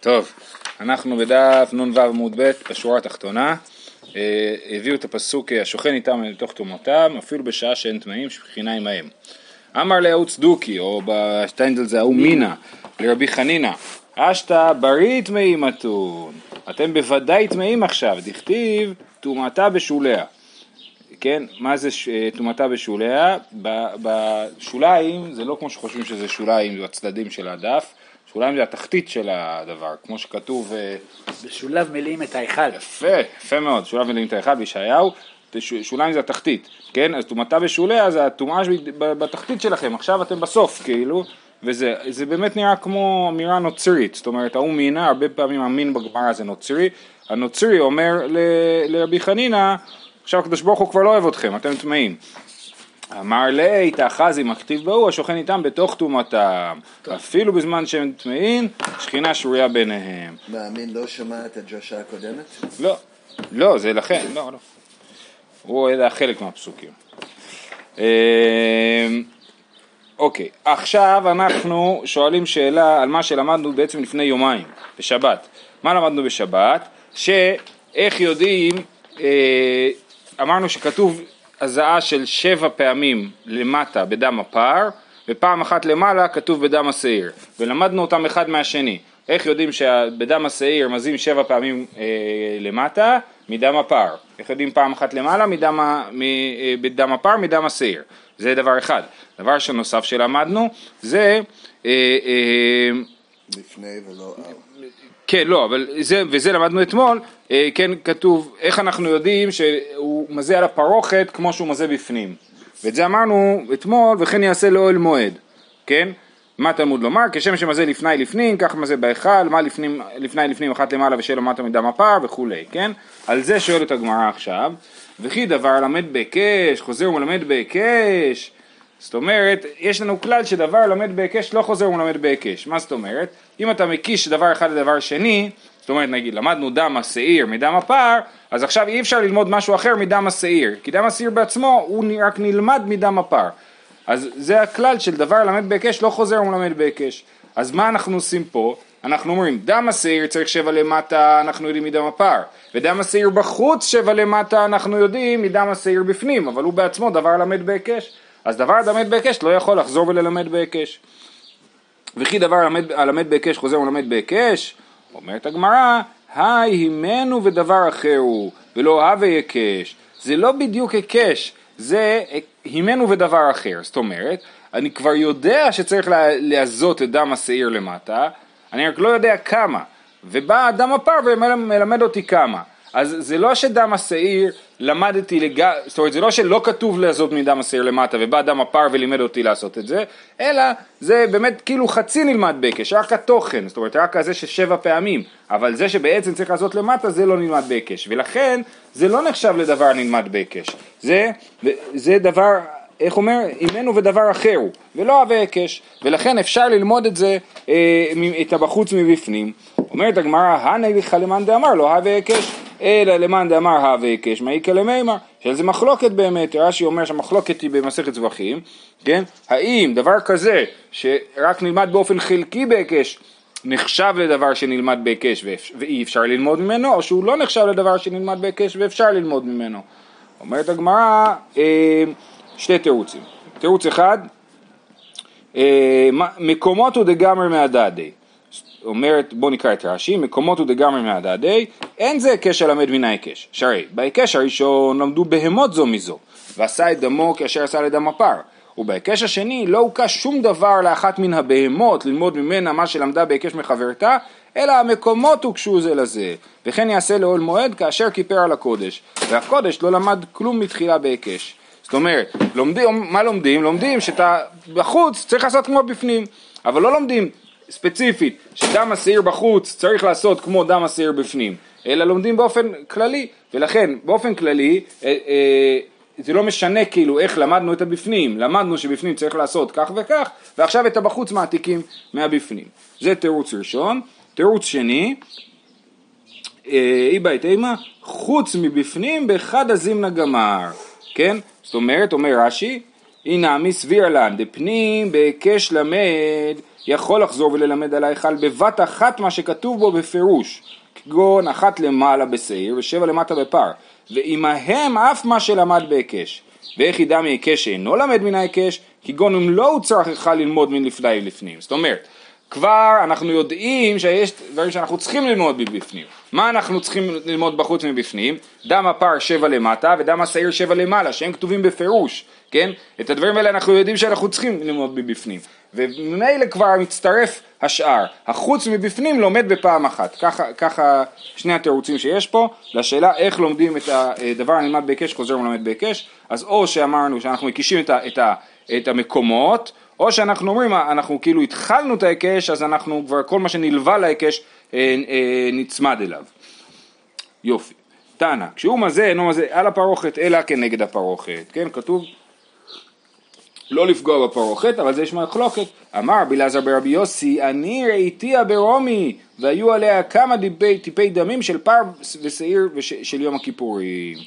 טוב, אנחנו בדף נ"ו עמוד ב' בשורה התחתונה, אה, הביאו את הפסוק השוכן איתם לתוך תומותם אפילו בשעה שאין טמאים שכינה עמהם. אמר לאהוד צדוקי או בשטיינדל זה ההוא מינה. לרבי חנינא. אשתא בריא טמאים אתון אתם בוודאי טמאים עכשיו דכתיב טומאתה בשוליה. כן, מה זה טומאתה בשוליה? בשוליים זה לא כמו שחושבים שזה שוליים בצדדים של הדף שוליים זה התחתית של הדבר, כמו שכתוב... אה, בשולב מלאים את ההיכל. יפה, יפה מאוד, שולב מלאים את ההיכל בישעיהו, שוליים זה התחתית, כן? אז טומאתה בשוליה זה הטומאה בתחתית שלכם, עכשיו אתם בסוף, כאילו, וזה זה באמת נראה כמו אמירה נוצרית, זאת אומרת, ההוא מינה, הרבה פעמים המין בגמרא זה נוצרי, הנוצרי אומר לרבי חנינא, עכשיו הקדוש ברוך הוא כבר לא אוהב אתכם, אתם טמאים. אמר לי תאחז עם הכתיב בהוא השוכן איתם בתוך טומאתם אפילו בזמן שהם טמאים שכינה שרויה ביניהם. מאמין לא שמע את הדרשה הקודמת? לא, לא זה לכן, לא, לא. הוא היה חלק מהפסוקים. אמ, אוקיי, עכשיו אנחנו שואלים שאלה על מה שלמדנו בעצם לפני יומיים, בשבת. מה למדנו בשבת? שאיך יודעים, אה, אמרנו שכתוב הזעה של שבע פעמים למטה בדם הפר ופעם אחת למעלה כתוב בדם השעיר. ולמדנו אותם אחד מהשני. איך יודעים שבדם השעיר מזים שבע פעמים אה, למטה? מדם הפר איך יודעים פעם אחת למעלה? מדם, מ, אה, בדם הפר מדם השעיר. זה דבר אחד. דבר שנוסף שלמדנו זה אה, אה, לפני ולא כן, לא, אבל זה, וזה למדנו אתמול, אה, כן כתוב איך אנחנו יודעים מזה על הפרוכת כמו שהוא מזה בפנים. ואת זה אמרנו אתמול, וכן יעשה לאוהל מועד, כן? מה תלמוד לומר? כשם שמזה לפני לפנים, כך מזה בהיכל, מה לפנים, לפני לפנים אחת למעלה ושל למטה מדם הפר וכולי, כן? על זה שואלת הגמרא עכשיו, וכי דבר למד בהיקש, חוזר ומלמד בהיקש, זאת אומרת, יש לנו כלל שדבר למד בהיקש לא חוזר ומלמד בהיקש. מה זאת אומרת? אם אתה מקיש דבר אחד לדבר שני, זאת אומרת נגיד למדנו דם השעיר מדם הפר, אז עכשיו אי אפשר ללמוד משהו אחר מדם השעיר, כי דם השעיר בעצמו הוא רק נלמד מדם הפר. אז זה הכלל של דבר למד בהיקש לא חוזר ומלמד בהיקש. אז מה אנחנו עושים פה? אנחנו אומרים דם השעיר צריך שבע למטה אנחנו יודעים מדם הפר ודם השעיר בחוץ שבע למטה אנחנו יודעים מדם השעיר בפנים אבל הוא בעצמו דבר למד בהיקש אז דבר הלמד בהיקש לא יכול לחזור וללמד בהיקש. וכי דבר הלמד בהיקש חוזר ולמד בהיקש, אומרת הגמרא, היי הימנו ודבר אחר הוא, ולא הווה היקש. זה לא בדיוק היקש, זה הימנו ודבר אחר. זאת אומרת, אני כבר יודע שצריך להזות את דם השעיר למטה, אני רק לא יודע כמה. ובא דם הפר ומלמד אותי כמה. אז זה לא שדם השעיר למדתי לגמרי, זאת אומרת זה לא שלא כתוב לעשות מדם השעיר למטה ובא דם הפר ולימד אותי לעשות את זה, אלא זה באמת כאילו חצי נלמד בקש, רק התוכן, זאת אומרת רק הזה ששבע פעמים, אבל זה שבעצם צריך לעשות למטה זה לא נלמד בקש, ולכן זה לא נחשב לדבר נלמד בקש, זה, זה דבר איך אומר, אימנו ודבר אחר הוא, ולא הווה היקש, ולכן אפשר ללמוד את זה, אה, את הבחוץ מבפנים. אומרת הגמרא, הנה לך למאן דאמר לא הווה היקש, אלא למאן דאמר הווה היקש, מעיקה למימר, שזה מחלוקת באמת, רש"י אומר שהמחלוקת היא במסכת זבחים, כן? האם דבר כזה, שרק נלמד באופן חלקי בהיקש, נחשב לדבר שנלמד בהיקש ואי אפשר ללמוד ממנו, או שהוא לא נחשב לדבר שנלמד בהיקש ואפשר ללמוד ממנו. אומרת הגמרא, אה, שתי תירוצים. תירוץ אחד, אה, מקומות הוא דגמר מהדדי. אומרת, בוא נקרא את רש"י, מקומות הוא דגמרי מהדדי, אין זה היקש הלמד מן ההיקש. שהרי בהיקש הראשון למדו בהמות זו מזו, ועשה את דמו כאשר עשה לדם הפר. ובהיקש השני לא הוקש שום דבר לאחת מן הבהמות ללמוד ממנה מה שלמדה בהיקש מחברתה, אלא המקומות הוקשו זה לזה, וכן יעשה לאוהל מועד כאשר כיפר על הקודש, והקודש לא למד כלום מתחילה בהיקש. זאת אומרת, לומדים, מה לומדים? לומדים שאתה בחוץ צריך לעשות כמו בפנים, אבל לא לומדים ספציפית שדם השעיר בחוץ צריך לעשות כמו דם השעיר בפנים, אלא לומדים באופן כללי, ולכן באופן כללי אה, אה, זה לא משנה כאילו איך למדנו את הבפנים, למדנו שבפנים צריך לעשות כך וכך, ועכשיו את הבחוץ מעתיקים מהבפנים. זה תירוץ ראשון. תירוץ שני, אי בית אימה, חוץ מבפנים באחד הזימנה גמר, כן? זאת אומרת, אומר רש"י, הנה סביר לן, דפנים בהיקש למד, יכול לחזור וללמד על ההיכל בבת אחת מה שכתוב בו בפירוש, כגון אחת למעלה בשעיר ושבע למטה בפר, ועמהם אף מה שלמד בהיקש. ואיך ידע מהיקש שאינו למד מן ההיקש, כגון אם לא הוא צריך ללמוד מן לפני לפנים. זאת אומרת, כבר אנחנו יודעים שיש דברים שאנחנו צריכים ללמוד מבפנים. מה אנחנו צריכים ללמוד בחוץ מבפנים? דם הפר שבע למטה ודם השעיר שבע למעלה, שהם כתובים בפירוש, כן? את הדברים האלה אנחנו יודעים שאנחנו צריכים ללמוד מבפנים. וממילא כבר מצטרף השאר. החוץ מבפנים לומד בפעם אחת. ככה, ככה שני התירוצים שיש פה, לשאלה איך לומדים את הדבר הנלמד בהיקש חוזר ולומד בהיקש, אז או שאמרנו שאנחנו מקישים את, ה, את, ה, את המקומות, או שאנחנו אומרים, אנחנו כאילו התחלנו את ההיקש, אז אנחנו כבר, כל מה שנלווה להיקש אה, אה, נצמד אליו. יופי. תנא, כשהוא מזה אינו מזה על הפרוכת אלא כנגד הפרוכת, כן, כתוב לא לפגוע בפרוכת, אבל זה יש מחלוקת. אמר רבי אלעזר ברבי יוסי, אני ראיתיה ברומי, והיו עליה כמה טיפי, טיפי דמים של פר ושעיר של יום הכיפורים.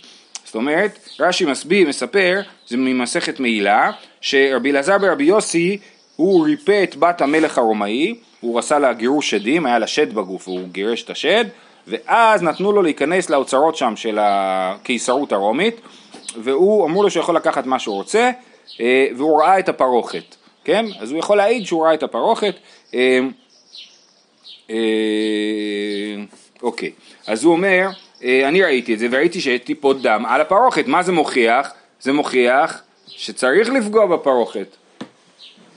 זאת אומרת, רש"י מסביר, מספר, זה ממסכת מעילה, שרבי אלעזר ברבי יוסי, הוא ריפא את בת המלך הרומאי, הוא עשה לה גירוש שדים, היה לה שד בגוף, הוא גירש את השד, ואז נתנו לו להיכנס לאוצרות שם של הקיסרות הרומית, והוא אמרו לו שהוא יכול לקחת מה שהוא רוצה, והוא ראה את הפרוכת, כן? אז הוא יכול להעיד שהוא ראה את הפרוכת. אה, אה, אוקיי, אז הוא אומר, אני ראיתי את זה וראיתי שיש טיפות דם על הפרוכת, מה זה מוכיח? זה מוכיח שצריך לפגוע בפרוכת.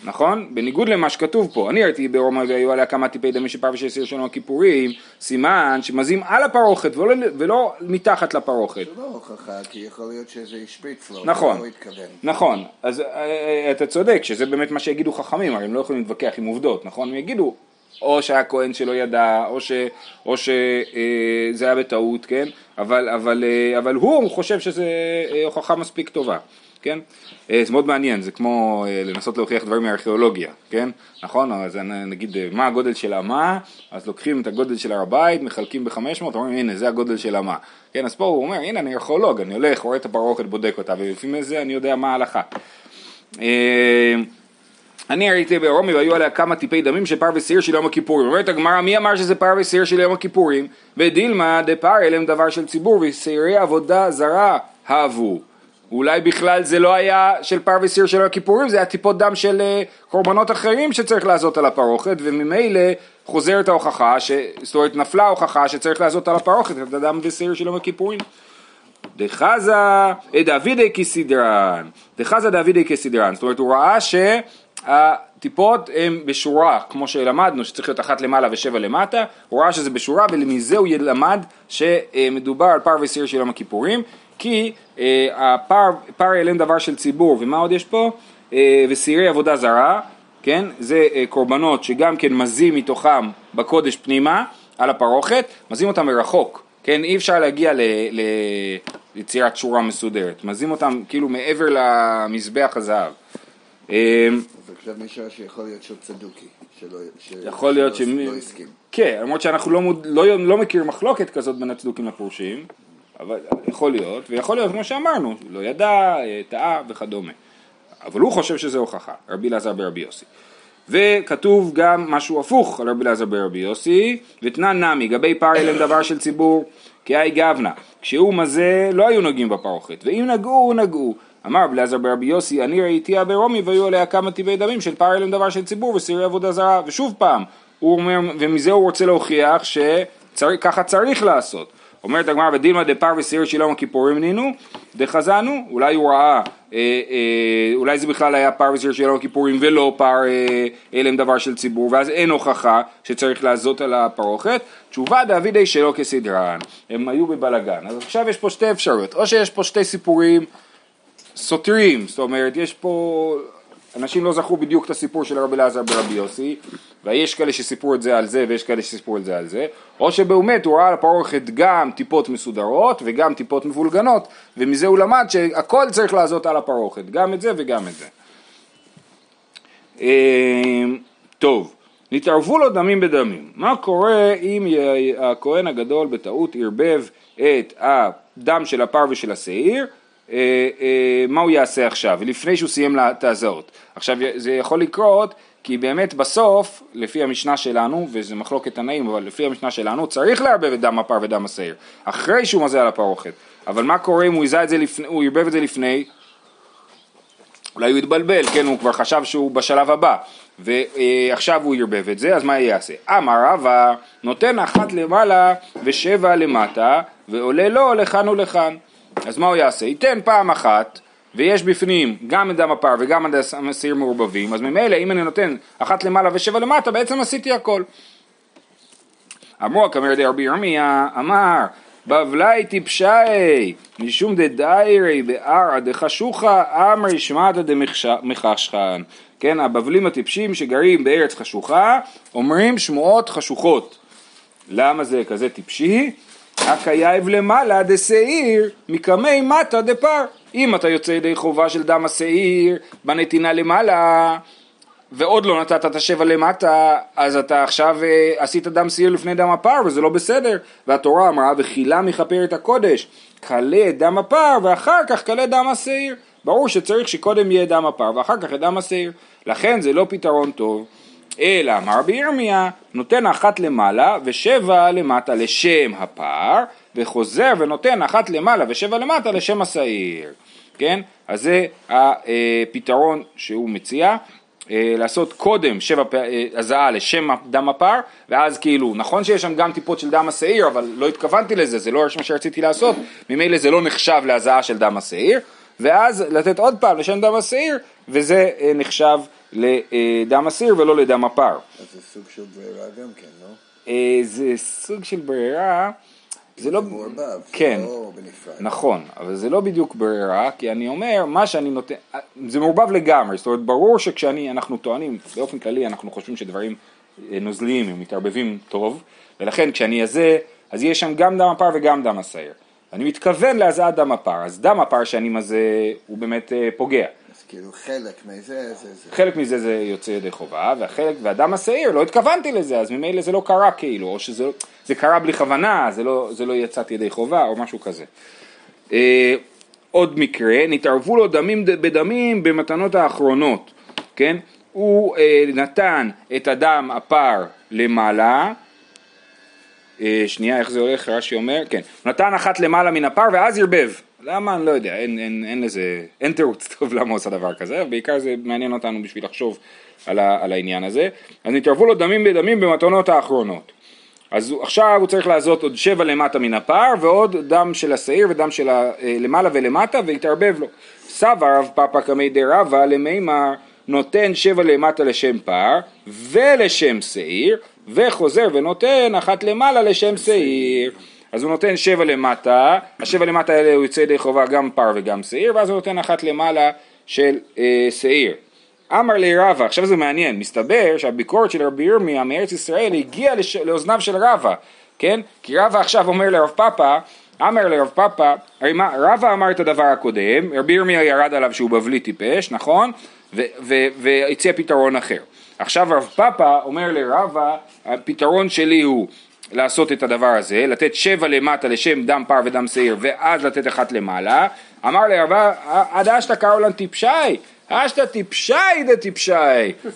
נכון? בניגוד למה שכתוב פה, אני ראיתי ברומא והיו עליה כמה טיפי דמי שפר ושסיר שלנו הכיפורים, סימן שמזים על הפרוכת ולא, ולא מתחת לפרוכת. זה לא הוכחה, כי יכול להיות שזה השפריץ לו, נכון, לא התכוון. נכון, אז אה, אה, אתה צודק, שזה באמת מה שיגידו חכמים, הרי הם לא יכולים להתווכח עם עובדות, נכון? הם יגידו, או שהכהן שלא ידע, או, ש, או שזה אה, היה בטעות, כן? אבל, אבל, אבל הוא חושב שזו הוכחה מספיק טובה. כן? אה, זה מאוד מעניין, זה כמו אה, לנסות להוכיח דברים מארכיאולוגיה, כן? נכון? אז נגיד, אה, מה הגודל של אמה? אז לוקחים את הגודל של הר הבית, מחלקים ב-500, אומרים, הנה, זה הגודל של אמה. כן, אז פה הוא אומר, הנה, אני ארכיאולוג, אני הולך, רואה את הפרוכת, בודק אותה, ולפי זה אני יודע מה ההלכה. אני ראיתי ברומי והיו עליה כמה טיפי דמים של פר ושעיר של יום הכיפורים. אומרת הגמרא, מי אמר שזה פר ושעיר של יום הכיפורים? ודילמה דפר אליהם דבר של ציבור ושעירי עבודה זרה אהבו. אולי בכלל זה לא היה של פר וסיר של הכיפורים, זה היה טיפות דם של אה, קורבנות אחרים שצריך לעשות על הפרוכת, וממילא חוזרת ההוכחה, ש... זאת אומרת נפלה ההוכחה שצריך לעשות על הפרוכת את הדם וסיר של יום הכיפורים. דחזה אה, דאבידי כסדרן, דחזה דאבידי כסדרן, זאת אומרת הוא ראה שהטיפות הן בשורה, כמו שלמדנו שצריך להיות אחת למעלה ושבע למטה, הוא ראה שזה בשורה ומזה הוא ילמד שמדובר על פר וסיר של יום הכיפורים, כי אה, הפר, פר אליהם דבר של ציבור, ומה עוד יש פה? אה, ושעירי עבודה זרה, כן? זה אה, קורבנות שגם כן מזים מתוכם בקודש פנימה, על הפרוכת, מזים אותם מרחוק, כן? אי אפשר להגיע ל, ל, ליצירת שורה מסודרת, מזים אותם כאילו מעבר למזבח הזהב. אה, עכשיו נשאר שיכול להיות שהוא צדוקי, שלא, יכול להיות שלא, שלא הסכים. כן, למרות שאנחנו לא, לא, לא מכיר מחלוקת כזאת בין הצדוקים לפורשים, אבל יכול להיות, ויכול להיות כמו שאמרנו, לא ידע, אה, טעה וכדומה. אבל הוא חושב שזה הוכחה, רבי אלעזר ברבי יוסי. וכתוב גם משהו הפוך על רבי אלעזר ברבי יוסי, ותנן נמי, גבי פר אליהם דבר של ציבור, כי היי גבנה, כשהוא מזה לא היו נוגעים בפרוכת, ואם נגעו, נגעו. אמר רבי אלעזר ברבי יוסי, אני ראיתיה ברומי והיו עליה כמה טבעי דמים של פר אליהם דבר של ציבור וסירי עבודה זרה, ושוב פעם, הוא אומר, ומזה הוא רוצה להוכיח שככה צריך לעשות. אומרת הגמרא בדילמא דפר ושעיר של יום הכיפורים נינו, דחזנו, אולי הוא ראה, אה, אה, אולי זה בכלל היה פר ושעיר של יום הכיפורים ולא פר אה, אלם דבר של ציבור, ואז אין הוכחה שצריך לעזות על הפרוכת. תשובה דאבידי שלא כסדרן, הם היו בבלגן. אז עכשיו יש פה שתי אפשרויות, או שיש פה שתי סיפורים סותרים, זאת אומרת יש פה אנשים לא זכרו בדיוק את הסיפור של רבי אלעזר ברבי יוסי, ויש כאלה שסיפרו את זה על זה ויש כאלה שסיפרו את זה על זה, או שבאמת הוא ראה על הפרוכת גם טיפות מסודרות וגם טיפות מבולגנות, ומזה הוא למד שהכל צריך לעשות על הפרוכת, גם את זה וגם את זה. אמ, טוב, נתערבו לו דמים בדמים. מה קורה אם הכהן הגדול בטעות ערבב את הדם של הפר ושל השעיר מה הוא יעשה עכשיו, לפני שהוא סיים את ההזעות. עכשיו זה יכול לקרות כי באמת בסוף, לפי המשנה שלנו, וזה מחלוקת תנאים, אבל לפי המשנה שלנו, צריך לערבב את דם הפר ודם השעיר, אחרי שהוא מזה על הפרוכת. אבל מה קורה אם הוא יזע את ערבב את זה לפני, אולי הוא יתבלבל, כן, הוא כבר חשב שהוא בשלב הבא, ועכשיו הוא ערבב את זה, אז מה יעשה? אמר רבא, נותן אחת למעלה ושבע למטה, ועולה לו לכאן ולכאן. אז מה הוא יעשה? ייתן פעם אחת, ויש בפנים גם את דם הפר וגם את השעיר מעורבבים, אז ממילא אם אני נותן אחת למעלה ושבע למטה, בעצם עשיתי הכל. אמרו הקמר דרבי ירמיה, אמר, בבלי טיפשי, משום דדיירי בערא דחשוכה, אמרי שמעתא דמחשכן. כן, הבבלים הטיפשים שגרים בארץ חשוכה, אומרים שמועות חשוכות. למה זה כזה טיפשי? הקייב למעלה דשעיר מקמי מטה דפר. אם אתה יוצא ידי חובה של דם השעיר בנתינה למעלה ועוד לא נתת את השבע למטה, אז אתה עכשיו אה, עשית דם שעיר לפני דם הפר וזה לא בסדר. והתורה אמרה, מכפר את הקודש, כלה את דם הפר ואחר כך כלה דם השעיר. ברור שצריך שקודם יהיה דם הפר ואחר כך את דם השעיר. לכן זה לא פתרון טוב. אלא אמר רבי ירמיה, נותן אחת למעלה ושבע למטה לשם הפר, וחוזר ונותן אחת למעלה ושבע למטה לשם השעיר. כן? אז זה הפתרון שהוא מציע. אה, לעשות קודם שבע אה, הזעה לשם דם הפר, ואז כאילו, נכון שיש שם גם טיפות של דם השעיר, אבל לא התכוונתי לזה, זה לא מה שרציתי לעשות, ממילא זה לא נחשב להזעה של דם השעיר, ואז לתת עוד פעם לשם דם השעיר, וזה אה, נחשב לדם השעיר ולא לדם הפר. אז זה סוג של ברירה גם כן, לא? אה, זה סוג של ברירה, זה לא... מעורבב, כן. לא בנפרד. נכון, אבל זה לא בדיוק ברירה, כי אני אומר, מה שאני נותן, זה מעורבב לגמרי, זאת אומרת, ברור שכשאני, אנחנו טוענים, באופן כללי אנחנו חושבים שדברים אה, נוזליים, הם מתערבבים טוב, ולכן כשאני אזה, אז יש שם גם דם הפר וגם דם השעיר. אני מתכוון להזעת דם הפר, אז דם הפר שאני מזה, הוא באמת אה, פוגע. כאילו חלק מזה, זה. חלק מזה זה יוצא ידי חובה, והחלק, והדם השעיר, לא התכוונתי לזה, אז ממילא זה לא קרה כאילו, או שזה לא- זה קרה בלי כוונה, זה לא, זה לא יצאתי ידי חובה, או משהו כזה. אה, עוד מקרה, נתערבו לו דמים בדמים במתנות האחרונות, כן? הוא אה, נתן את הדם הפר למעלה, אה, שנייה, איך זה הולך? רש"י אומר, כן, נתן אחת למעלה מן הפר ואז ערבב. למה? אני לא יודע, אין, אין, אין לזה, אין תירוץ טוב למה עושה דבר כזה, בעיקר זה מעניין אותנו בשביל לחשוב על, ה, על העניין הזה. אז נתערבו לו דמים בדמים במתנות האחרונות. אז עכשיו הוא צריך לעשות עוד שבע למטה מן הפר ועוד דם של השעיר ודם של ה, אה, למעלה ולמטה והתערבב לו. סבא רב פאפא קמי דרבא למימר נותן שבע למטה לשם פר ולשם שעיר וחוזר ונותן אחת למעלה לשם שעיר. אז הוא נותן שבע למטה, השבע למטה האלה הוא יוצא ידי חובה גם פר וגם שעיר ואז הוא נותן אחת למעלה של אה, שעיר. אמר לי רבא, עכשיו זה מעניין, מסתבר שהביקורת של רבי ירמיה מארץ ישראל הגיעה לש... לאוזניו של רבא, כן? כי רבא עכשיו אומר לרב פאפא, אמר לרב פאפא, הרי מה, רבא אמר את הדבר הקודם, רבי ירמיה ירד עליו שהוא בבלי טיפש, נכון? והציע פתרון אחר. עכשיו רב פאפא אומר לרבא, הפתרון שלי הוא לעשות את הדבר הזה, לתת שבע למטה לשם דם פר ודם שעיר, ואז לתת אחת למעלה. אמר לרבא, עד אשתא קראולן טיפשי, אשתא טיפשי דטיפשי.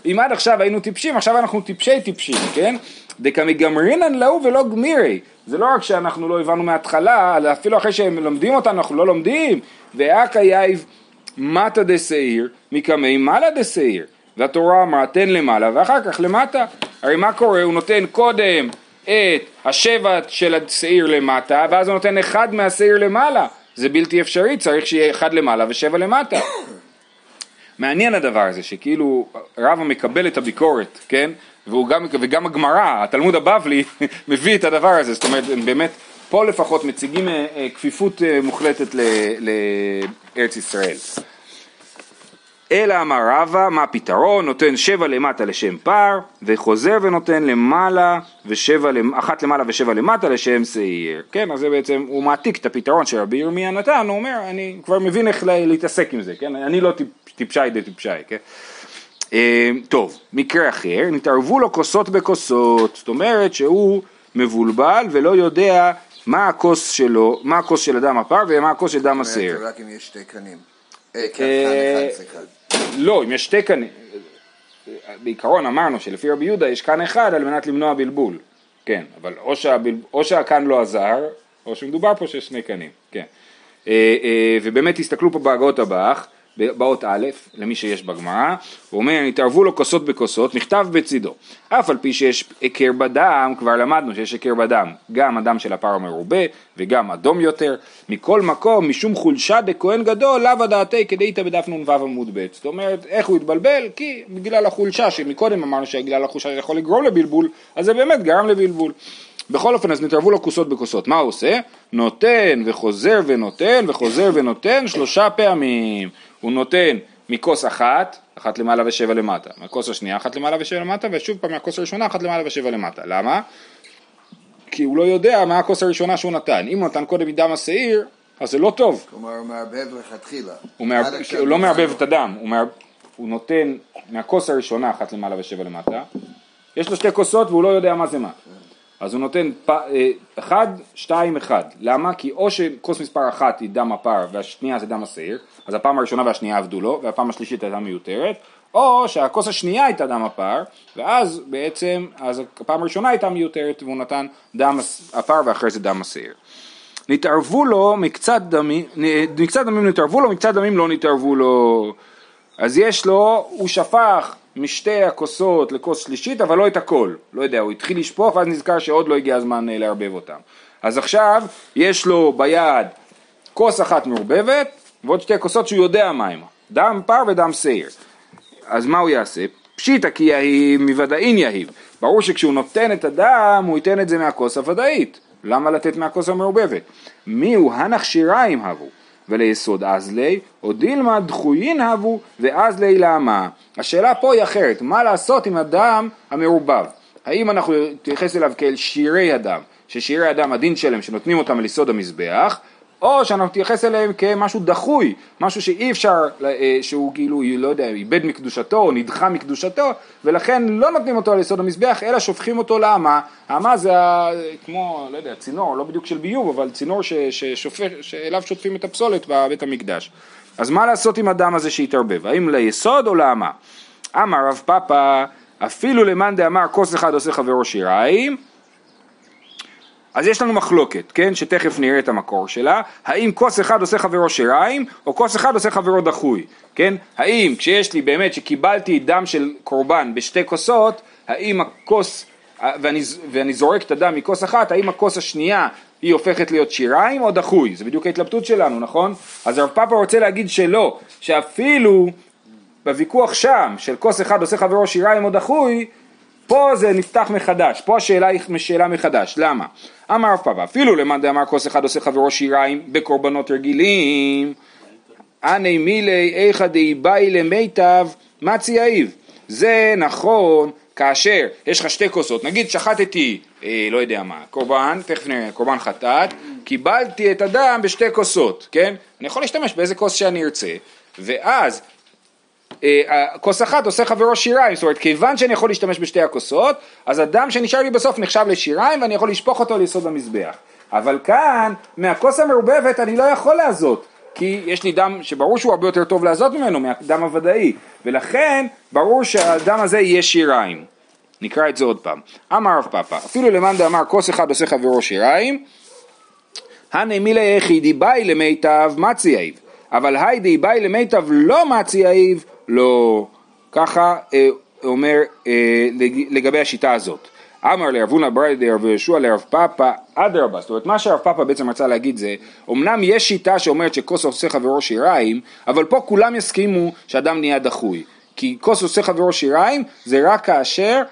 אם עד עכשיו היינו טיפשים, עכשיו אנחנו טיפשי טיפשים, כן? דקמגמרינן להו ולא גמירי. זה לא רק שאנחנו לא הבנו מההתחלה, אפילו אחרי שהם לומדים אותנו, אנחנו לא לומדים. ואכא יאיב מטה דשעיר מקמי מעלה דשעיר. והתורה אמרה תן למעלה ואחר כך למטה. הרי מה קורה? הוא נותן קודם את השבע של השעיר למטה, ואז הוא נותן אחד מהשעיר למעלה. זה בלתי אפשרי, צריך שיהיה אחד למעלה ושבע למטה. מעניין הדבר הזה, שכאילו רבא מקבל את הביקורת, כן? והוא גם, וגם הגמרא, התלמוד הבבלי, מביא את הדבר הזה, זאת אומרת, באמת, פה לפחות מציגים אה, אה, כפיפות אה, מוחלטת לארץ ישראל. אלא אמר רבא, מה הפתרון? נותן שבע למטה לשם פר, וחוזר ונותן למעלה ושבע, אחת למעלה ושבע למטה לשם שעיר. כן, אז זה בעצם, הוא מעתיק את הפתרון שרבי ירמיה נתן, הוא אומר, אני כבר מבין איך לה- להתעסק עם זה, כן? אני לא טיפ, טיפשי דה טיפשי, כן? אה, טוב, מקרה אחר, נתערבו לו כוסות בכוסות, זאת אומרת שהוא מבולבל ולא יודע מה הכוס שלו, מה הכוס של הדם הפר ומה הכוס של דם השעיר. רק אם יש שתי קנים. אה, כן, אה, כאן אחד, סליחה. לא, אם יש שתי קנים, בעיקרון אמרנו שלפי רבי יהודה יש כאן אחד על מנת למנוע בלבול, כן, אבל או, שהבל... או שהכאן לא עזר, או שמדובר פה שיש שני קנים, כן. אה, אה, ובאמת תסתכלו פה בהגות הבאח, באות א', למי שיש בגמרא, הוא אומר, התערבו לו כוסות בכוסות, נכתב בצידו. אף על פי שיש היכר בדם, כבר למדנו שיש היכר בדם, גם הדם של הפר המרובה וגם אדום יותר, מכל מקום, משום חולשה דכהן גדול, לאו הדעתי כדאיתא בדף נ"ו עמוד ב'. זאת אומרת, איך הוא התבלבל? כי בגלל החולשה, שמקודם אמרנו שבגלל החולשה זה יכול לגרום לבלבול, אז זה באמת גרם לבלבול. בכל אופן, אז נתערבו לו כוסות בכוסות. מה הוא עושה? נותן וחוזר ונותן וחוזר ונותן שלושה פעמים. הוא נותן מכוס אחת, אחת למעלה ושבע למטה, מהכוס השנייה אחת למעלה ושבע למטה, ושוב פעם מהכוס הראשונה אחת למעלה ושבע למטה. למה? כי הוא לא יודע מה הכוס הראשונה שהוא נתן. אם הוא נתן קודם מדם השעיר, אז זה לא טוב. כלומר, הוא מערבב לכתחילה. הוא, מערב, הוא לא הוא מערבב את הדם, הוא, מערב, הוא נותן מהכוס הראשונה אחת למעלה ושבע למטה, יש לו שתי כוסות והוא לא יודע מה זה מה. אז הוא נותן פ, אה, אחד, שתיים, אחד. למה? כי או שכוס מספר אחת היא דם הפר והשנייה זה דם השעיר, אז הפעם הראשונה והשנייה עבדו לו, והפעם השלישית הייתה מיותרת, או שהכוס השנייה הייתה דם הפר, ואז בעצם, אז הפעם הראשונה הייתה מיותרת והוא נתן דם הפר ואחרי זה דם השעיר. נתערבו לו מקצת דמים, מקצת דמים נתערבו לו, מקצת דמים לא נתערבו לו. אז יש לו, הוא שפך משתי הכוסות לכוס שלישית, אבל לא את הכל. לא יודע, הוא התחיל לשפוך ואז נזכר שעוד לא הגיע הזמן אה, לערבב אותם. אז עכשיו יש לו ביד כוס אחת מעורבבת ועוד שתי כוסות שהוא יודע מה הם. דם פר ודם שעיר. אז מה הוא יעשה? פשיטא כי יהיב מוודאין יהיב. ברור שכשהוא נותן את הדם הוא ייתן את זה מהכוס הוודאית. למה לתת מהכוס המעורבבת? מי הוא הנח שיריים הבו וליסוד אזלי, או דילמה דחויין הבו ואזלי למה. השאלה פה היא אחרת, מה לעשות עם הדם המעורבב? האם אנחנו נתייחס אליו כאל שירי הדם, ששירי הדם הדין שלהם שנותנים אותם על יסוד המזבח, או שאנחנו נתייחס אליהם כמשהו דחוי, משהו שאי אפשר, אה, שהוא כאילו, לא יודע, איבד מקדושתו או נדחה מקדושתו, ולכן לא נותנים אותו על יסוד המזבח, אלא שופכים אותו לאמה. האמה זה כמו, לא יודע, צינור, לא בדיוק של ביוב, אבל צינור ש- ששופך, שאליו שוטפים את הפסולת בבית המקדש. אז מה לעשות עם הדם הזה שהתערבב? האם ליסוד או לאמה? אמר רב פאפא, אפילו למאן דאמר כוס אחד עושה חברו שיריים, אז יש לנו מחלוקת, כן, שתכף נראה את המקור שלה, האם כוס אחד עושה חברו שיריים, או כוס אחד עושה חברו דחוי, כן, האם כשיש לי באמת שקיבלתי דם של קורבן בשתי כוסות, האם הכוס, ואני, ואני זורק את הדם מכוס אחת, האם הכוס השנייה היא הופכת להיות שיריים או דחוי, זה בדיוק ההתלבטות שלנו, נכון? אז הרב פאפה רוצה להגיד שלא, שאפילו בוויכוח שם, של כוס אחד עושה חברו שיריים או דחוי, פה זה נפתח מחדש, פה השאלה היא שאלה מחדש, למה? אמר רב פאפה, אפילו למאן דאמר כוס אחד עושה חברו שיריים בקורבנות רגילים, אנא מילי איכא דאיבאי למיטב מצי יאיב. זה נכון כאשר יש לך שתי כוסות, נגיד שחטתי, אה, לא יודע מה, קורבן, תכף נראה, קורבן חטאת, קיבלתי את הדם בשתי כוסות, כן? אני יכול להשתמש באיזה כוס שאני ארצה, ואז כוס אחת עושה חברו שיריים, זאת אומרת כיוון שאני יכול להשתמש בשתי הכוסות, אז הדם שנשאר לי בסוף נחשב לשיריים ואני יכול לשפוך אותו ליסוד המזבח. אבל כאן, מהכוס המעורבבת אני לא יכול לעזות, כי יש לי דם שברור שהוא הרבה יותר טוב לעזות ממנו, מהדם הוודאי, ולכן ברור שהדם הזה יהיה שיריים. נקרא את זה עוד פעם. אמר רב פאפא, אפילו למאן דאמר כוס אחד עושה חברו שיריים, הנה מילי יחידי באי למיטב מצי אבל היידי באי למיטב לא מצי לא. ככה אה, אומר אה, לג- לגבי השיטה הזאת. אמר לרב הונא ברי דרב יהושע לרב פאפא אדרבה, זאת אומרת מה שהרב פאפא בעצם רצה להגיד זה, אמנם יש שיטה שאומרת שכוס עושה חברו שיריים, אבל פה כולם יסכימו שאדם נהיה דחוי, כי כוס עושה חברו שיריים זה רק כאשר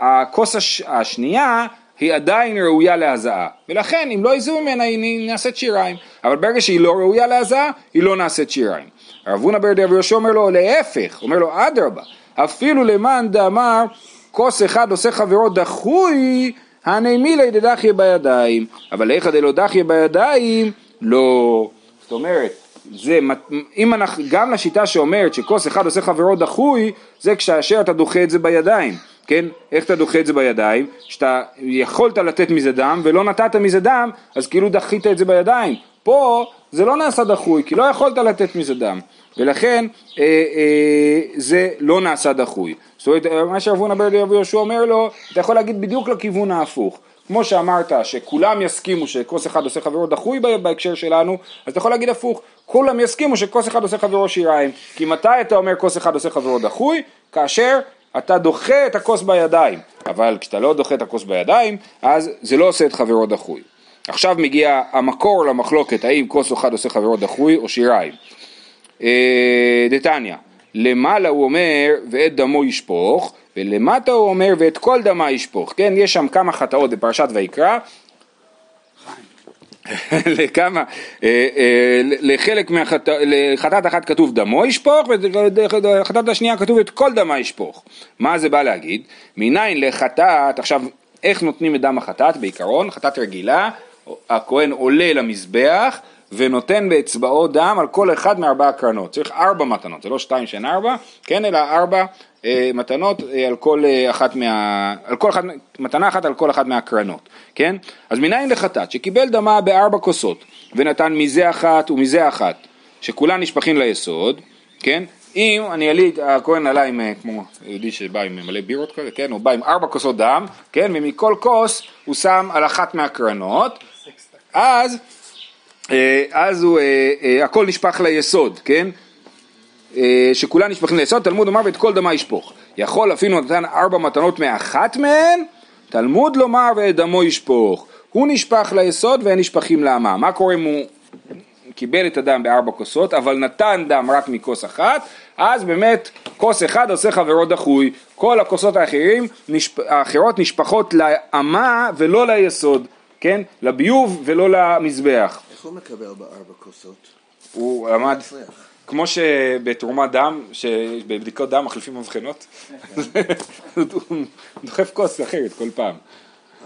הכוס הש- השנייה היא עדיין ראויה להזעה, ולכן אם לא יזהו ממנה היא נעשית שיריים, אבל ברגע שהיא לא ראויה להזעה, היא לא נעשית שיריים. רב הונא בר דרב יהושע אומר לו להפך, אומר לו אדרבה, אפילו למאן דאמר כוס אחד עושה חברו דחוי, הני מילי דדחיה בידיים, אבל איכא דלא דחיה בידיים, לא. זאת אומרת, זה, אם אנחנו, גם לשיטה שאומרת שכוס אחד עושה חברו דחוי, זה כשאשר אתה דוחה את זה בידיים. כן? איך אתה דוחה את זה בידיים? שאתה יכולת לתת מזה דם ולא נתת מזה דם, אז כאילו דחית את זה בידיים. פה זה לא נעשה דחוי, כי לא יכולת לתת מזה דם, ולכן אה, אה, זה לא נעשה דחוי. זאת אומרת, מה שאבונה ברדי רבי יהושע אומר לו, אתה יכול להגיד בדיוק לכיוון ההפוך. כמו שאמרת שכולם יסכימו שכוס אחד עושה חברו דחוי בהקשר שלנו, אז אתה יכול להגיד הפוך, כולם יסכימו שכוס אחד עושה חברו שיריים. כי מתי אתה אומר כוס אחד עושה חברו דחוי? כאשר אתה דוחה את הכוס בידיים. אבל כשאתה לא דוחה את הכוס בידיים, אז זה לא עושה את חברו דחוי. עכשיו מגיע המקור למחלוקת האם כוס אחד עושה חברו דחוי או שיריים. אה, דתניא, למעלה הוא אומר ואת דמו ישפוך, ולמטה הוא אומר ואת כל דמה ישפוך, כן? יש שם כמה חטאות בפרשת ויקרא, לכמה, אה, אה, לחלק מהחטאת, אחת כתוב דמו ישפוך ולחטאת השנייה כתוב את כל דמה ישפוך. מה זה בא להגיד? מניין לחטאת, עכשיו איך נותנים את דם החטאת בעיקרון? חטאת רגילה, הכהן עולה למזבח ונותן באצבעו דם על כל אחד מארבע הקרנות. צריך ארבע מתנות, זה לא שתיים שאין ארבע, כן, אלא ארבע מתנות אה, על כל אה, אחת מה... על כל אחת, מתנה אחת על כל אחת מהקרנות, כן? אז מניין לחטאת שקיבל דמה בארבע כוסות ונתן מזה אחת ומזה אחת, שכולן נשפכים ליסוד, כן? אם אני עלי, הכהן עלה עם, אה, כמו יהודי שבא עם מלא בירות כאלה, כן? הוא בא עם ארבע כוסות דם, כן? ומכל כוס הוא שם על אחת מהקרנות, אז, אה, אז הוא, אה, הכל נשפך ליסוד, כן? שכולם נשפכים ליסוד, תלמוד לומר ואת כל דמה ישפוך. יכול אפילו נתן ארבע מתנות מאחת מהן, תלמוד לומר ואת דמו ישפוך. הוא נשפך ליסוד והם נשפכים לאמה. מה קורה אם הוא קיבל את הדם בארבע כוסות, אבל נתן דם רק מכוס אחת, אז באמת כוס אחד עושה חברו דחוי. כל הכוסות האחרים, נשפ... האחרות נשפכות לאמה ולא ליסוד, כן? לביוב ולא למזבח. איך הוא מקבל בארבע כוסות? הוא עמד... כמו שבתרומת דם, שבבדיקות דם מחליפים מבחנות, הוא דוחף כוס אחרת כל פעם.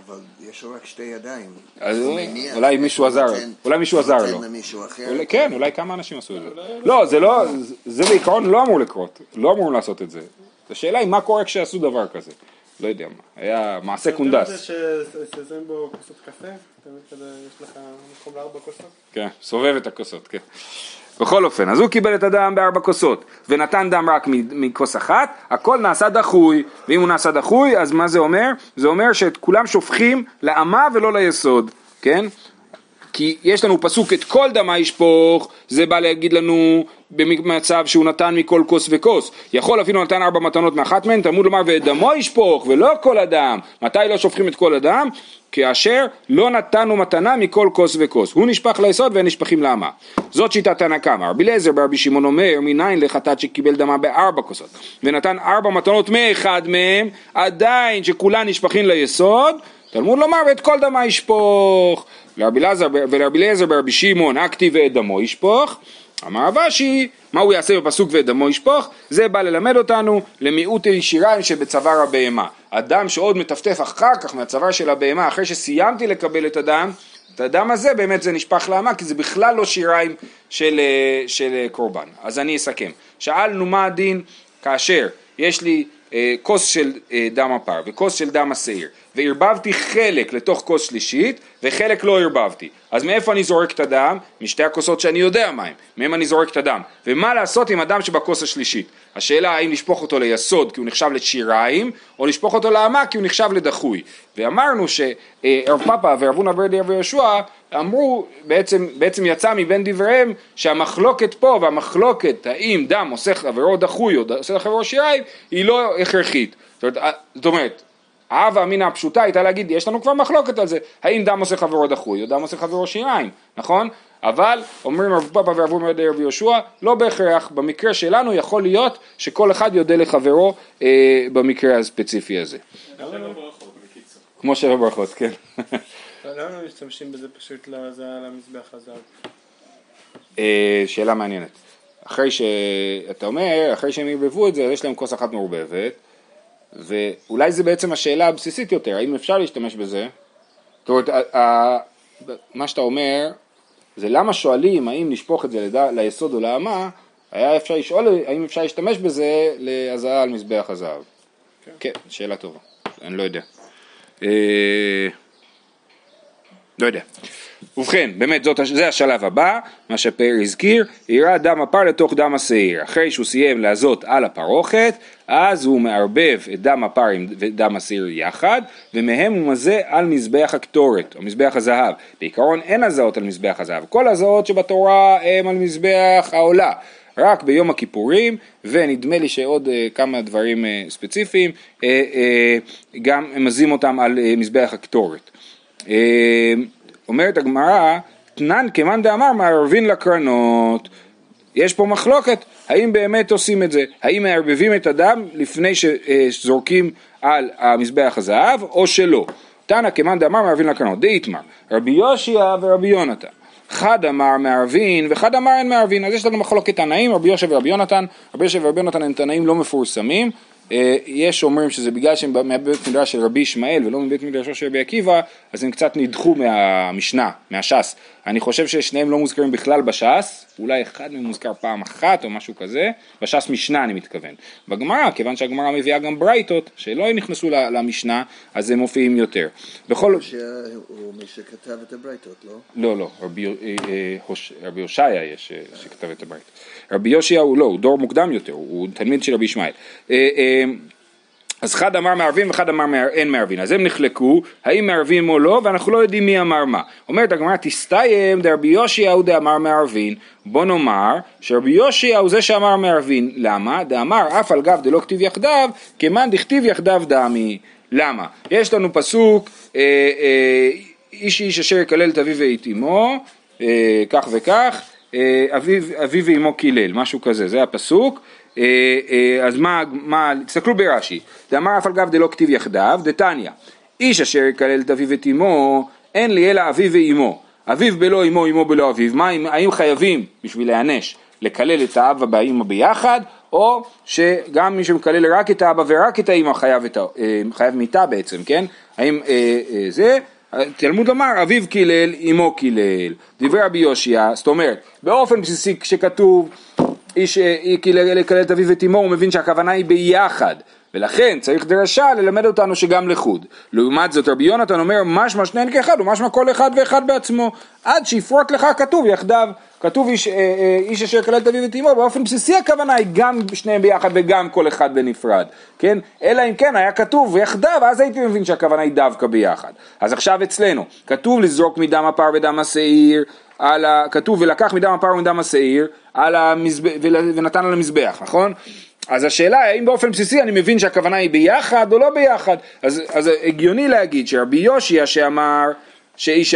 אבל יש לו רק שתי ידיים. אז אולי מישהו עזר, אולי מישהו עזר לו. כן, אולי כמה אנשים עשו את זה. לא, זה לא, זה בעיקרון לא אמור לקרות, לא אמור לעשות את זה. השאלה היא מה קורה כשעשו דבר כזה. לא יודע מה, היה מעשה קונדס. אתה ששמים בו כוסות קפה? יש לך מקום לארבע כוסות? כן, סובב את הכוסות, כן. בכל אופן, אז הוא קיבל את הדם בארבע כוסות, ונתן דם רק מכוס אחת, הכל נעשה דחוי, ואם הוא נעשה דחוי, אז מה זה אומר? זה אומר שאת כולם שופכים לאמה ולא ליסוד, כן? כי יש לנו פסוק את כל דמה ישפוך, זה בא להגיד לנו במצב שהוא נתן מכל כוס וכוס. יכול אפילו נתן ארבע מתנות מאחת מהן, תלמוד לומר ואת דמו ישפוך ולא כל אדם. מתי לא שופכים את כל אדם? כאשר לא נתנו מתנה מכל כוס וכוס. הוא נשפך ליסוד והם נשפכים לאמה. זאת שיטת תנא קמא. רבי אליעזר ברבי שמעון אומר, מניין לחטאת שקיבל דמה בארבע כוסות, ונתן ארבע מתנות מאחד מהם, עדיין שכולן נשפכים ליסוד, תלמוד לומר ואת כל דמה ישפוך. ולרבי אליעזר ברבי שמעון, הכתיב ואת דמו ישפוך. אמר רבשי, מה הוא יעשה בפסוק ואת דמו ישפוך? זה בא ללמד אותנו למיעוט הישיריים שבצוואר הבהמה. אדם שעוד מטפטף אחר כך מהצוואר של הבהמה, אחרי שסיימתי לקבל את הדם, את הדם הזה באמת זה נשפך לאמה, כי זה בכלל לא שיריים של, אה, של קורבן. אז אני אסכם. שאלנו מה הדין כאשר יש לי אה, כוס של אה, דם הפר וכוס של דם השעיר וערבבתי חלק לתוך כוס שלישית וחלק לא ערבבתי אז מאיפה אני זורק את הדם? משתי הכוסות שאני יודע מהם מהם אני זורק את הדם ומה לעשות עם הדם שבכוס השלישית? השאלה האם לשפוך אותו ליסוד כי הוא נחשב לשיריים או לשפוך אותו לאמה כי הוא נחשב לדחוי ואמרנו שרב פאפה ורב הונא ברדי רב יהושע אמרו, בעצם, בעצם יצא מבין דבריהם שהמחלוקת פה והמחלוקת האם דם עושה חברו דחוי או עושה חברו שיריים היא לא הכרחית. זאת אומרת ההווה אמינא הפשוטה הייתה להגיד יש לנו כבר מחלוקת על זה האם דם עושה חברו דחוי או דם עושה חברו שיריים, נכון? אבל אומרים רב פאפה ורב הונא ברדי רב יהושע לא בהכרח במקרה שלנו יכול להיות שכל אחד יודה לחברו אה, במקרה הספציפי הזה. כמו שבע ברכות, כן. למה לא משתמשים בזה פשוט למזבח הזהב? אה, שאלה מעניינת. אחרי שאתה אומר, אחרי שהם ערבבו את זה, יש להם כוס אחת מעורבבת, ואולי זה בעצם השאלה הבסיסית יותר, האם אפשר להשתמש בזה? זאת אומרת, מה שאתה אומר, זה למה שואלים האם לשפוך את זה ליסוד או לאמה, היה אפשר לשאול האם אפשר להשתמש בזה להזעה על מזבח הזהב. כן, שאלה טובה, אני לא יודע. אה, לא יודע. ובכן, באמת זאת, זה השלב הבא, מה שפאר הזכיר, יראה דם הפר לתוך דם השעיר. אחרי שהוא סיים להזות על הפרוכת, אז הוא מערבב את דם הפר ודם השעיר יחד, ומהם הוא מזה על מזבח הקטורת, או מזבח הזהב. בעיקרון אין הזעות על מזבח הזהב, כל הזעות שבתורה הם על מזבח העולה. רק ביום הכיפורים, ונדמה לי שעוד uh, כמה דברים uh, ספציפיים, uh, uh, גם מזים אותם על uh, מזבח הקטורת. Uh, אומרת הגמרא, תנן כמאן דאמר מערבין לקרנות. יש פה מחלוקת, האם באמת עושים את זה? האם מערבבים את הדם לפני שזורקים על המזבח הזהב או שלא? תנא כמאן דאמר מערבין לקרנות, דאיתמר, רבי יושיע ורבי יונתן. חד אמר מערבין וחד אמר אין מערבין, אז יש לנו מחלוקת תנאים, רבי יושב ורבי יונתן, רבי יושב ורבי יונתן הם תנאים לא מפורסמים, יש אומרים שזה בגלל שהם מבית מדרש של רבי ישמעאל ולא מבית מדרשו של רבי עקיבא, אז הם קצת נדחו מהמשנה, מהש"ס. אני חושב ששניהם לא מוזכרים בכלל בש"ס, אולי אחד מהם מוזכר פעם אחת או משהו כזה, בש"ס משנה אני מתכוון. בגמרא, כיוון שהגמרא מביאה גם ברייתות שלא נכנסו למשנה, אז הם מופיעים יותר. בכל... הוא מי שכתב את הברייתות, לא? לא, לא, רבי, אה, אה, הושעיה יש שכתב את הברייתות. רבי יושיע הוא לא, הוא דור מוקדם יותר, הוא תלמיד של רבי ישמעאל. אז אחד אמר מערבים ואחד אמר אין מערבין, אז הם נחלקו, האם מערבים או לא, ואנחנו לא יודעים מי אמר מה. אומרת הגמרא, תסתיים דרבי יושיע הוא דאמר מערבין, בוא נאמר שרבי יושיע הוא זה שאמר מערבין, למה? דאמר אף על גב דלא כתיב יחדיו, כמאן דכתיב יחדיו דמי. למה? יש לנו פסוק, אה, אה, איש איש אשר יקלל את אביו ואת אמו, אה, כך וכך, אביו, אביו ואמו קילל, משהו כזה, זה הפסוק. אה, אה, אז מה, מה, תסתכלו ברש"י, דאמר אף על גב דלא כתיב יחדיו, דתניא, איש אשר יקלל את אביו ואת אמו, אין לי אלא אביו ואמו, אביו בלא אמו, אמו בלא אביו, מה, האם חייבים בשביל להיענש לקלל את האבא והאימא ביחד, או שגם מי שמקלל רק את האבא ורק את האימא חייב, את, חייב מיתה בעצם, כן? האם אה, אה, זה, תלמוד אמר אביו קילל, אמו קילל, דברי רבי יושיע, זאת אומרת, באופן בסיסי כשכתוב איש לקלל את אביו ואת אמו, הוא מבין שהכוונה היא ביחד, ולכן צריך דרשה ללמד אותנו שגם לחוד. לעומת זאת רבי יונתן אומר משמע שניהם כאחד ומשמע כל אחד ואחד בעצמו, עד שיפרוט לך כתוב יחדיו. כתוב איש, אה, אה, איש אשר אביו ואת אמו, באופן בסיסי הכוונה היא גם שניהם ביחד וגם כל אחד בנפרד, כן? אלא אם כן היה כתוב יחדיו, אז הייתי מבין שהכוונה היא דווקא ביחד. אז עכשיו אצלנו, כתוב לזרוק מדם הפר ודם השעיר, ה... כתוב ולקח מדם הפר ומדם השעיר על המזבח, ונתן על המזבח, נכון? אז השאלה האם באופן בסיסי אני מבין שהכוונה היא ביחד או לא ביחד, אז, אז הגיוני להגיד שרבי יושיע שאמר שאיש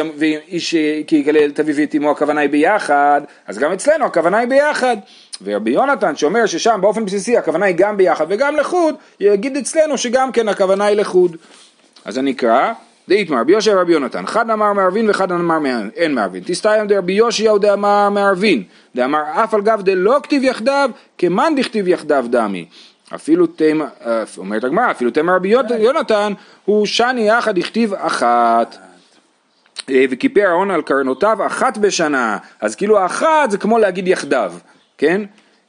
איש, כי יקלל את אביו ואת אמו הכוונה היא ביחד, אז גם אצלנו הכוונה היא ביחד. ורבי יונתן שאומר ששם באופן בסיסי הכוונה היא גם ביחד וגם לחוד, יגיד אצלנו שגם כן הכוונה היא לחוד. אז אני אקרא, דאיתמר רבי יושע ורבי יונתן, אחד אמר מערבין ואחד אמר אין מערבין. תסתיים דרבי יושע ודאמר מערבין, דאמר אף על גב דלא כתיב יחדיו, כמאן דכתיב יחדיו דמי. אפילו תימא, אומרת הגמרא, אפילו תימא רבי יונתן, הוא שני יחד הכתיב אחת. אה, וכיפר ההון על קרנותיו אחת בשנה, אז כאילו האחת זה כמו להגיד יחדיו, כן?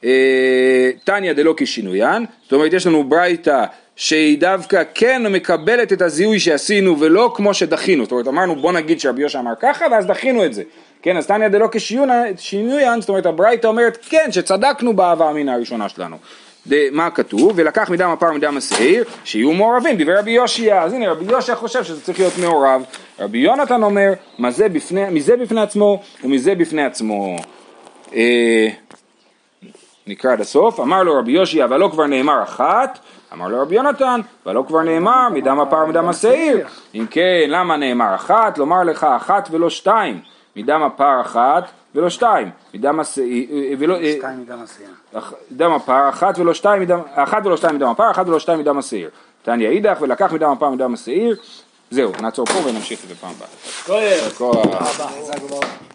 אה, תניא דלא כשינוין, זאת אומרת יש לנו ברייתא שהיא דווקא כן מקבלת את הזיהוי שעשינו ולא כמו שדחינו, זאת אומרת אמרנו בוא נגיד שרבי יושע אמר ככה ואז דחינו את זה, כן אז תניא דלא כשינוין, זאת אומרת הברייתא אומרת כן שצדקנו באהבה המינה הראשונה שלנו, מה כתוב? ולקח מדם הפר ומדם השעיר, שיהיו מעורבים, דברי רבי יושיע, אז הנה רבי יושיע חושב שזה צריך להיות מעורב, רבי יונתן אומר, מזה בפני, מזה בפני עצמו ומזה בפני עצמו. אה, נקרא עד הסוף, אמר לו רבי יושיע, אבל לא כבר נאמר אחת, אמר לו רבי יונתן, ולא כבר נאמר מדם הפר ומדם השעיר. אם כן, למה נאמר אחת? לומר לך אחת ולא שתיים. מדם הפר אחת ולא שתיים. מדם השעיר, ולא... שתיים מדם השעיר. דם הפר, אחת ולא שתיים מדם, אחת ולא שתיים מדם הפר, אחת ולא שתיים מדם השעיר. תניא אידך ולקח מדם הפר ומדם השעיר. זהו, נעצור פה ונמשיך את זה פעם הבאה. כוח.